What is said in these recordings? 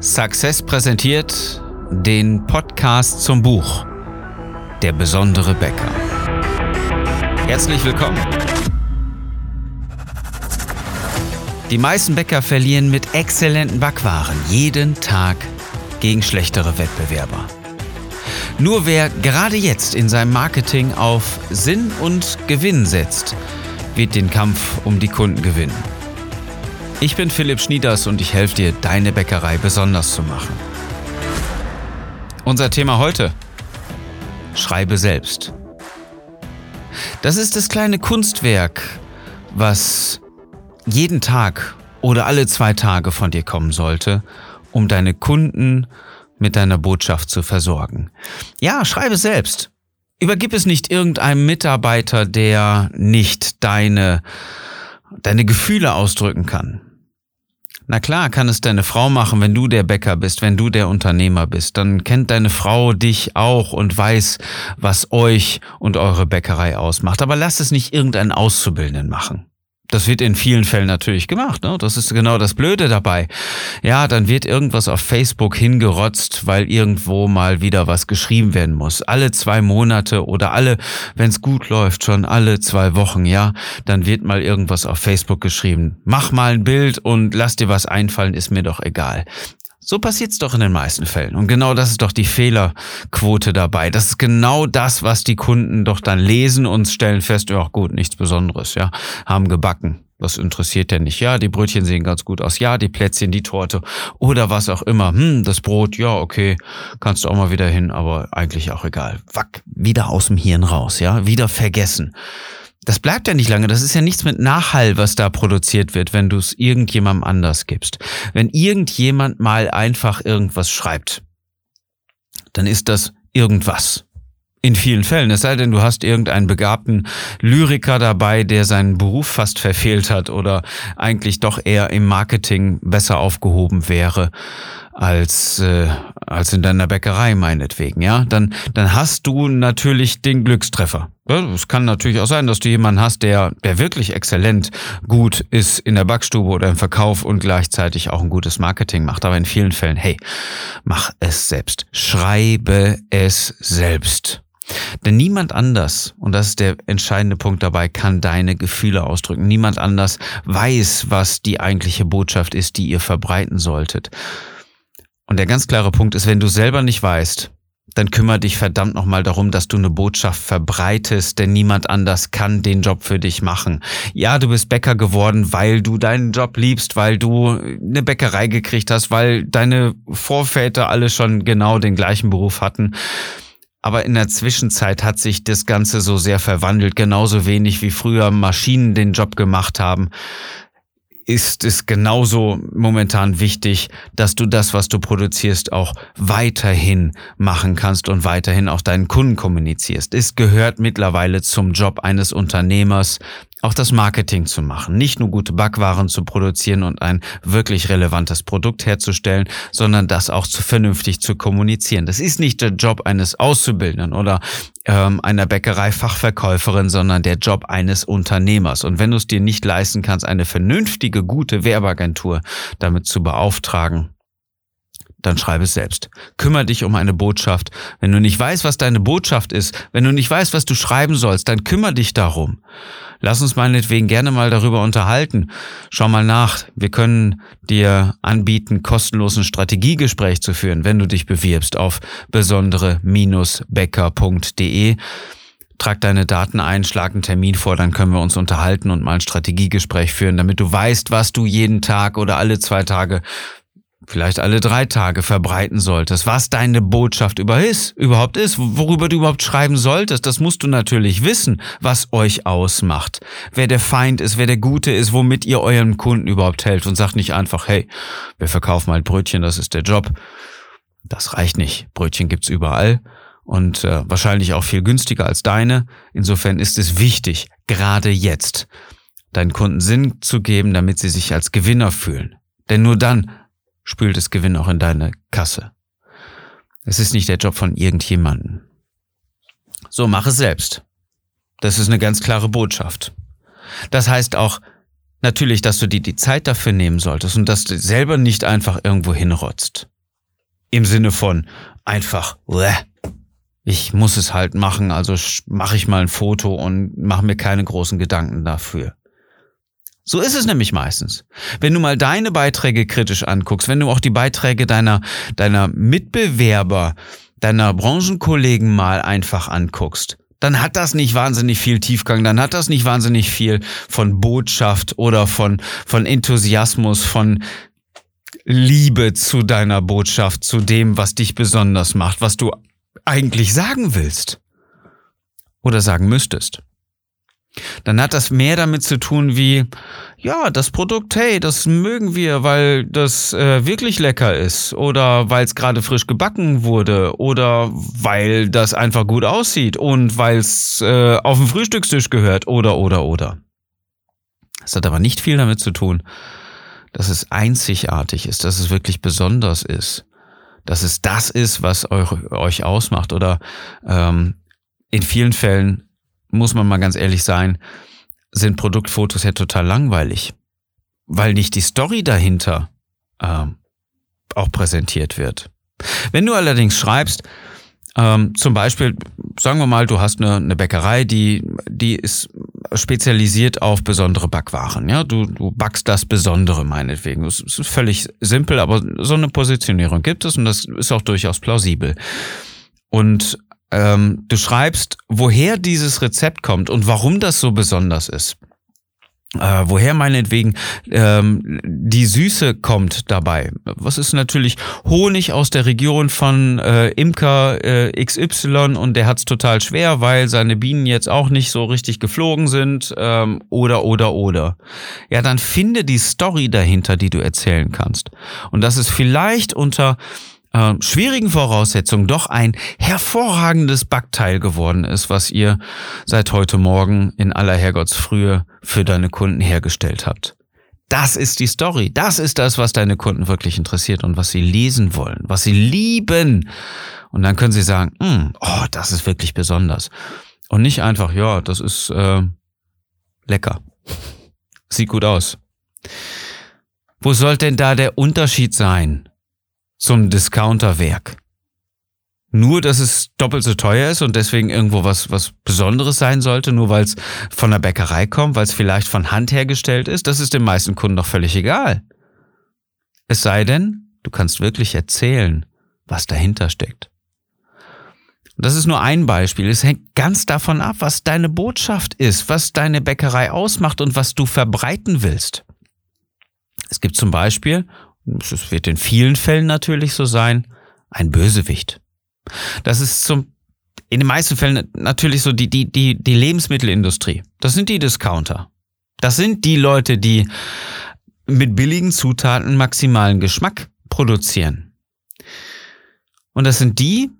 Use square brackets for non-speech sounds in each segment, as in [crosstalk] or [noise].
Success präsentiert den Podcast zum Buch Der besondere Bäcker. Herzlich willkommen. Die meisten Bäcker verlieren mit exzellenten Backwaren jeden Tag gegen schlechtere Wettbewerber. Nur wer gerade jetzt in seinem Marketing auf Sinn und Gewinn setzt, wird den Kampf um die Kunden gewinnen. Ich bin Philipp Schnieders und ich helfe dir, deine Bäckerei besonders zu machen. Unser Thema heute. Schreibe selbst. Das ist das kleine Kunstwerk, was jeden Tag oder alle zwei Tage von dir kommen sollte, um deine Kunden mit deiner Botschaft zu versorgen. Ja, schreibe selbst. Übergib es nicht irgendeinem Mitarbeiter, der nicht deine, deine Gefühle ausdrücken kann. Na klar, kann es deine Frau machen, wenn du der Bäcker bist, wenn du der Unternehmer bist. Dann kennt deine Frau dich auch und weiß, was euch und eure Bäckerei ausmacht. Aber lass es nicht irgendeinen Auszubildenden machen. Das wird in vielen Fällen natürlich gemacht. Ne? Das ist genau das Blöde dabei. Ja, dann wird irgendwas auf Facebook hingerotzt, weil irgendwo mal wieder was geschrieben werden muss. Alle zwei Monate oder alle, wenn es gut läuft, schon alle zwei Wochen, ja, dann wird mal irgendwas auf Facebook geschrieben. Mach mal ein Bild und lass dir was einfallen, ist mir doch egal. So passiert's doch in den meisten Fällen. Und genau das ist doch die Fehlerquote dabei. Das ist genau das, was die Kunden doch dann lesen und stellen fest, ja gut, nichts Besonderes, ja, haben gebacken. Was interessiert denn nicht? Ja, die Brötchen sehen ganz gut aus. Ja, die Plätzchen, die Torte oder was auch immer. Hm, das Brot, ja, okay, kannst du auch mal wieder hin, aber eigentlich auch egal. Wack, wieder aus dem Hirn raus, ja, wieder vergessen das bleibt ja nicht lange. Das ist ja nichts mit Nachhall, was da produziert wird, wenn du es irgendjemandem anders gibst. Wenn irgendjemand mal einfach irgendwas schreibt, dann ist das irgendwas. In vielen Fällen. Es sei denn, du hast irgendeinen begabten Lyriker dabei, der seinen Beruf fast verfehlt hat oder eigentlich doch eher im Marketing besser aufgehoben wäre als, äh, als in deiner Bäckerei meinetwegen, ja, dann, dann hast du natürlich den Glückstreffer. Es kann natürlich auch sein, dass du jemanden hast, der, der wirklich exzellent gut ist in der Backstube oder im Verkauf und gleichzeitig auch ein gutes Marketing macht. Aber in vielen Fällen, hey, mach es selbst. Schreibe es selbst. Denn niemand anders, und das ist der entscheidende Punkt dabei, kann deine Gefühle ausdrücken. Niemand anders weiß, was die eigentliche Botschaft ist, die ihr verbreiten solltet. Und der ganz klare Punkt ist, wenn du selber nicht weißt, dann kümmere dich verdammt nochmal darum, dass du eine Botschaft verbreitest, denn niemand anders kann den Job für dich machen. Ja, du bist Bäcker geworden, weil du deinen Job liebst, weil du eine Bäckerei gekriegt hast, weil deine Vorväter alle schon genau den gleichen Beruf hatten. Aber in der Zwischenzeit hat sich das Ganze so sehr verwandelt, genauso wenig wie früher Maschinen den Job gemacht haben ist es genauso momentan wichtig, dass du das, was du produzierst, auch weiterhin machen kannst und weiterhin auch deinen Kunden kommunizierst. Es gehört mittlerweile zum Job eines Unternehmers, auch das Marketing zu machen. Nicht nur gute Backwaren zu produzieren und ein wirklich relevantes Produkt herzustellen, sondern das auch zu vernünftig zu kommunizieren. Das ist nicht der Job eines Auszubildenden oder ähm, einer Bäckerei-Fachverkäuferin, sondern der Job eines Unternehmers. Und wenn du es dir nicht leisten kannst, eine vernünftige, gute Werbeagentur damit zu beauftragen, dann schreib es selbst. Kümmer dich um eine Botschaft. Wenn du nicht weißt, was deine Botschaft ist, wenn du nicht weißt, was du schreiben sollst, dann kümmer dich darum. Lass uns meinetwegen gerne mal darüber unterhalten. Schau mal nach. Wir können dir anbieten, kostenlosen Strategiegespräch zu führen, wenn du dich bewirbst auf besondere-becker.de. Trag deine Daten ein, schlag einen Termin vor, dann können wir uns unterhalten und mal ein Strategiegespräch führen, damit du weißt, was du jeden Tag oder alle zwei Tage vielleicht alle drei Tage verbreiten solltest, was deine Botschaft über ist, überhaupt ist, worüber du überhaupt schreiben solltest, das musst du natürlich wissen, was euch ausmacht, wer der Feind ist, wer der Gute ist, womit ihr euren Kunden überhaupt helft und sagt nicht einfach, hey, wir verkaufen halt Brötchen, das ist der Job. Das reicht nicht. Brötchen gibt's überall und äh, wahrscheinlich auch viel günstiger als deine. Insofern ist es wichtig, gerade jetzt, deinen Kunden Sinn zu geben, damit sie sich als Gewinner fühlen. Denn nur dann spült es Gewinn auch in deine Kasse. Es ist nicht der Job von irgendjemanden. So, mach es selbst. Das ist eine ganz klare Botschaft. Das heißt auch, natürlich, dass du dir die Zeit dafür nehmen solltest und dass du selber nicht einfach irgendwo hinrotzt. Im Sinne von einfach, ich muss es halt machen, also mache ich mal ein Foto und mache mir keine großen Gedanken dafür. So ist es nämlich meistens. Wenn du mal deine Beiträge kritisch anguckst, wenn du auch die Beiträge deiner, deiner Mitbewerber, deiner Branchenkollegen mal einfach anguckst, dann hat das nicht wahnsinnig viel Tiefgang, dann hat das nicht wahnsinnig viel von Botschaft oder von, von Enthusiasmus, von Liebe zu deiner Botschaft, zu dem, was dich besonders macht, was du eigentlich sagen willst oder sagen müsstest dann hat das mehr damit zu tun wie, ja, das Produkt, hey, das mögen wir, weil das äh, wirklich lecker ist oder weil es gerade frisch gebacken wurde oder weil das einfach gut aussieht und weil es äh, auf den Frühstückstisch gehört oder oder oder. Es hat aber nicht viel damit zu tun, dass es einzigartig ist, dass es wirklich besonders ist, dass es das ist, was euch, euch ausmacht oder ähm, in vielen Fällen muss man mal ganz ehrlich sein, sind Produktfotos ja total langweilig, weil nicht die Story dahinter äh, auch präsentiert wird. Wenn du allerdings schreibst, ähm, zum Beispiel, sagen wir mal, du hast eine, eine Bäckerei, die, die ist spezialisiert auf besondere Backwaren. Ja, du, du backst das Besondere meinetwegen. Das ist völlig simpel, aber so eine Positionierung gibt es und das ist auch durchaus plausibel. Und ähm, du schreibst, woher dieses Rezept kommt und warum das so besonders ist. Äh, woher meinetwegen ähm, die Süße kommt dabei. Was ist natürlich Honig aus der Region von äh, Imker äh, XY und der hat's total schwer, weil seine Bienen jetzt auch nicht so richtig geflogen sind ähm, oder oder oder. Ja, dann finde die Story dahinter, die du erzählen kannst. Und das ist vielleicht unter äh, schwierigen Voraussetzungen doch ein hervorragendes Backteil geworden ist, was ihr seit heute Morgen in aller Herrgottsfrühe für deine Kunden hergestellt habt. Das ist die Story. Das ist das, was deine Kunden wirklich interessiert und was sie lesen wollen, was sie lieben. Und dann können sie sagen, mm, oh, das ist wirklich besonders. Und nicht einfach, ja, das ist äh, lecker. Sieht gut aus. Wo soll denn da der Unterschied sein zum Discounterwerk. Nur, dass es doppelt so teuer ist und deswegen irgendwo was, was Besonderes sein sollte, nur weil es von der Bäckerei kommt, weil es vielleicht von Hand hergestellt ist, das ist den meisten Kunden doch völlig egal. Es sei denn, du kannst wirklich erzählen, was dahinter steckt. Das ist nur ein Beispiel. Es hängt ganz davon ab, was deine Botschaft ist, was deine Bäckerei ausmacht und was du verbreiten willst. Es gibt zum Beispiel, es wird in vielen Fällen natürlich so sein, ein Bösewicht. Das ist zum, in den meisten Fällen natürlich so die, die, die, die Lebensmittelindustrie. Das sind die Discounter. Das sind die Leute, die mit billigen Zutaten maximalen Geschmack produzieren. Und das sind die,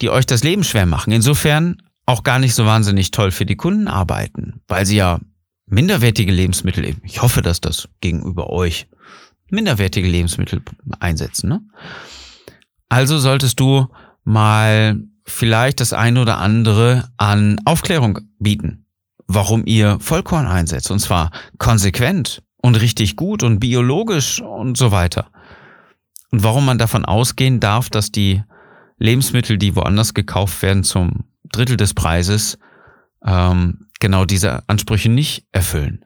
die euch das Leben schwer machen. Insofern auch gar nicht so wahnsinnig toll für die Kunden arbeiten, weil sie ja minderwertige Lebensmittel, ich hoffe, dass das gegenüber euch minderwertige Lebensmittel einsetzen. Ne? Also solltest du mal vielleicht das eine oder andere an Aufklärung bieten, warum ihr Vollkorn einsetzt. Und zwar konsequent und richtig gut und biologisch und so weiter. Und warum man davon ausgehen darf, dass die Lebensmittel, die woanders gekauft werden, zum Drittel des Preises ähm, genau diese Ansprüche nicht erfüllen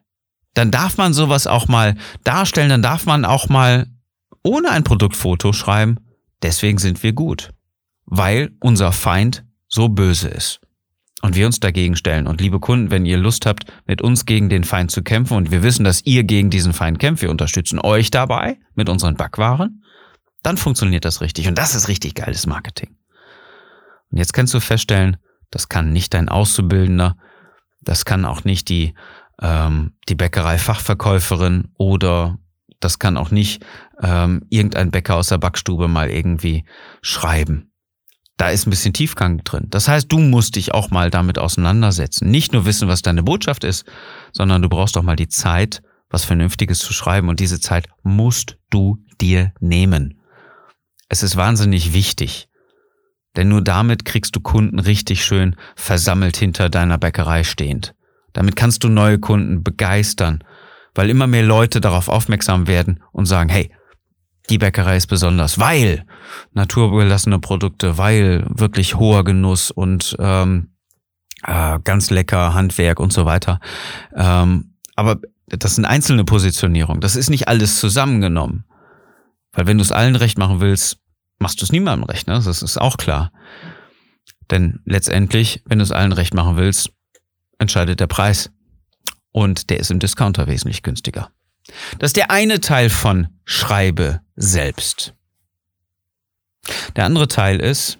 dann darf man sowas auch mal darstellen, dann darf man auch mal ohne ein Produktfoto schreiben, deswegen sind wir gut, weil unser Feind so böse ist. Und wir uns dagegen stellen. Und liebe Kunden, wenn ihr Lust habt, mit uns gegen den Feind zu kämpfen und wir wissen, dass ihr gegen diesen Feind kämpft, wir unterstützen euch dabei mit unseren Backwaren, dann funktioniert das richtig. Und das ist richtig geiles Marketing. Und jetzt kannst du feststellen, das kann nicht dein Auszubildender, das kann auch nicht die ähm, die Bäckerei-Fachverkäuferin oder das kann auch nicht ähm, irgendein Bäcker aus der Backstube mal irgendwie schreiben. Da ist ein bisschen Tiefgang drin. Das heißt, du musst dich auch mal damit auseinandersetzen. Nicht nur wissen, was deine Botschaft ist, sondern du brauchst auch mal die Zeit, was Vernünftiges zu schreiben. Und diese Zeit musst du dir nehmen. Es ist wahnsinnig wichtig. Denn nur damit kriegst du Kunden richtig schön versammelt hinter deiner Bäckerei stehend. Damit kannst du neue Kunden begeistern, weil immer mehr Leute darauf aufmerksam werden und sagen, hey, die Bäckerei ist besonders, weil naturbelassene Produkte, weil wirklich hoher Genuss und ähm, äh, ganz lecker Handwerk und so weiter. Ähm, aber das sind einzelne Positionierungen. Das ist nicht alles zusammengenommen. Weil wenn du es allen recht machen willst, machst du es niemandem recht. Ne? Das ist auch klar. Denn letztendlich, wenn du es allen recht machen willst, entscheidet der Preis. Und der ist im Discounter wesentlich günstiger. Das ist der eine Teil von Schreibe selbst. Der andere Teil ist,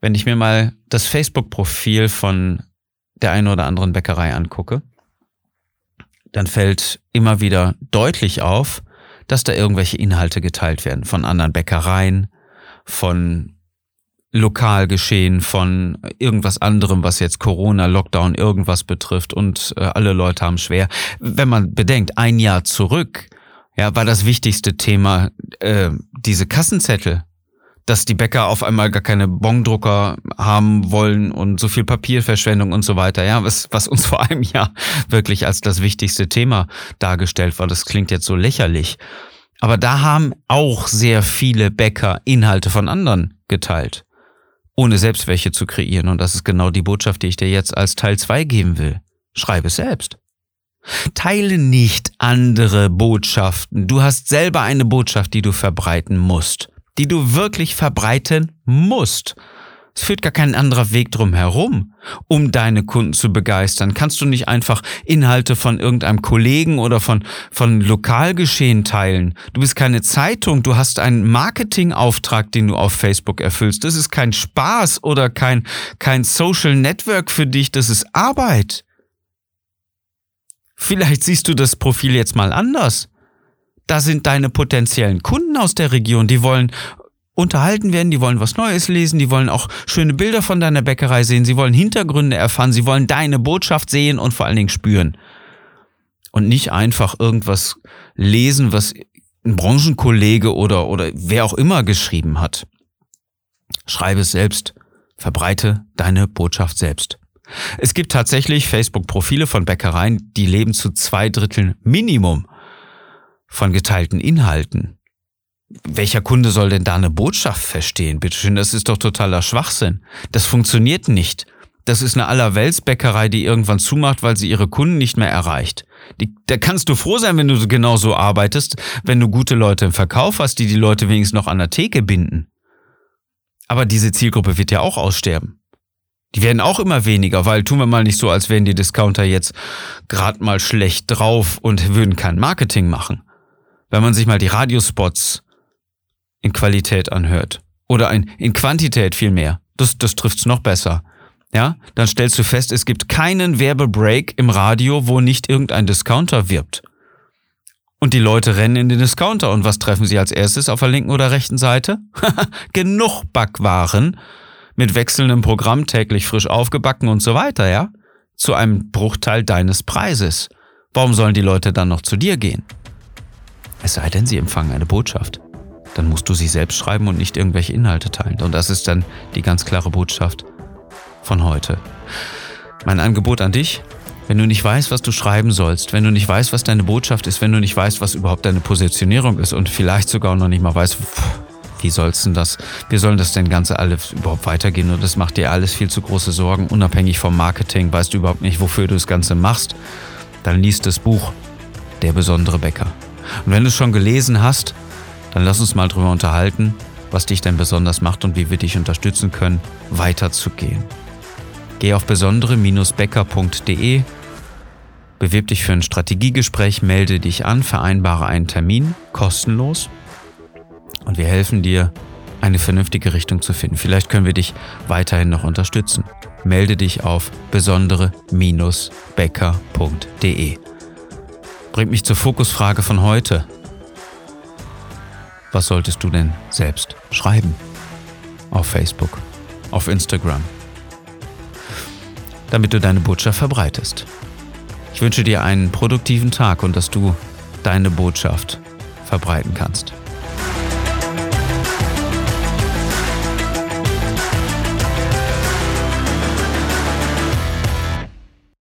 wenn ich mir mal das Facebook-Profil von der einen oder anderen Bäckerei angucke, dann fällt immer wieder deutlich auf, dass da irgendwelche Inhalte geteilt werden von anderen Bäckereien, von Lokalgeschehen, von irgendwas anderem, was jetzt Corona, Lockdown, irgendwas betrifft und äh, alle Leute haben schwer. Wenn man bedenkt, ein Jahr zurück, ja, war das wichtigste Thema äh, diese Kassenzettel, dass die Bäcker auf einmal gar keine Bongdrucker haben wollen und so viel Papierverschwendung und so weiter, ja, was, was uns [laughs] vor einem Jahr wirklich als das wichtigste Thema dargestellt war. Das klingt jetzt so lächerlich. Aber da haben auch sehr viele Bäcker Inhalte von anderen geteilt ohne selbst welche zu kreieren. Und das ist genau die Botschaft, die ich dir jetzt als Teil 2 geben will. Schreibe es selbst. Teile nicht andere Botschaften. Du hast selber eine Botschaft, die du verbreiten musst, die du wirklich verbreiten musst. Es führt gar kein anderer Weg drum herum, um deine Kunden zu begeistern. Kannst du nicht einfach Inhalte von irgendeinem Kollegen oder von, von Lokalgeschehen teilen. Du bist keine Zeitung, du hast einen Marketingauftrag, den du auf Facebook erfüllst. Das ist kein Spaß oder kein, kein Social Network für dich, das ist Arbeit. Vielleicht siehst du das Profil jetzt mal anders. Da sind deine potenziellen Kunden aus der Region, die wollen unterhalten werden, die wollen was Neues lesen, die wollen auch schöne Bilder von deiner Bäckerei sehen, sie wollen Hintergründe erfahren, sie wollen deine Botschaft sehen und vor allen Dingen spüren. Und nicht einfach irgendwas lesen, was ein Branchenkollege oder, oder wer auch immer geschrieben hat. Schreibe es selbst, verbreite deine Botschaft selbst. Es gibt tatsächlich Facebook-Profile von Bäckereien, die leben zu zwei Dritteln Minimum von geteilten Inhalten welcher Kunde soll denn da eine Botschaft verstehen? Bitteschön, das ist doch totaler Schwachsinn. Das funktioniert nicht. Das ist eine Allerweltsbäckerei, die irgendwann zumacht, weil sie ihre Kunden nicht mehr erreicht. Die, da kannst du froh sein, wenn du genau so arbeitest, wenn du gute Leute im Verkauf hast, die die Leute wenigstens noch an der Theke binden. Aber diese Zielgruppe wird ja auch aussterben. Die werden auch immer weniger, weil tun wir mal nicht so, als wären die Discounter jetzt gerade mal schlecht drauf und würden kein Marketing machen. Wenn man sich mal die Radiospots in Qualität anhört. Oder ein, in Quantität vielmehr. Das, das trifft's noch besser. Ja, dann stellst du fest, es gibt keinen Werbebreak im Radio, wo nicht irgendein Discounter wirbt. Und die Leute rennen in den Discounter und was treffen sie als erstes auf der linken oder rechten Seite? [laughs] Genug Backwaren mit wechselndem Programm täglich frisch aufgebacken und so weiter, ja? Zu einem Bruchteil deines Preises. Warum sollen die Leute dann noch zu dir gehen? Es sei denn, sie empfangen eine Botschaft dann musst du sie selbst schreiben und nicht irgendwelche Inhalte teilen. Und das ist dann die ganz klare Botschaft von heute. Mein Angebot an dich, wenn du nicht weißt, was du schreiben sollst, wenn du nicht weißt, was deine Botschaft ist, wenn du nicht weißt, was überhaupt deine Positionierung ist und vielleicht sogar noch nicht mal weißt, wie soll's denn das, wie sollen das denn Ganze alles überhaupt weitergehen und das macht dir alles viel zu große Sorgen, unabhängig vom Marketing, weißt du überhaupt nicht, wofür du das Ganze machst, dann liest das Buch Der besondere Bäcker. Und wenn du es schon gelesen hast, dann lass uns mal drüber unterhalten, was dich denn besonders macht und wie wir dich unterstützen können, weiterzugehen. Geh auf besondere-becker.de, bewirb dich für ein Strategiegespräch, melde dich an, vereinbare einen Termin, kostenlos und wir helfen dir, eine vernünftige Richtung zu finden. Vielleicht können wir dich weiterhin noch unterstützen. Melde dich auf besondere-becker.de. Bringt mich zur Fokusfrage von heute was solltest du denn selbst schreiben? Auf Facebook, auf Instagram, damit du deine Botschaft verbreitest. Ich wünsche dir einen produktiven Tag und dass du deine Botschaft verbreiten kannst.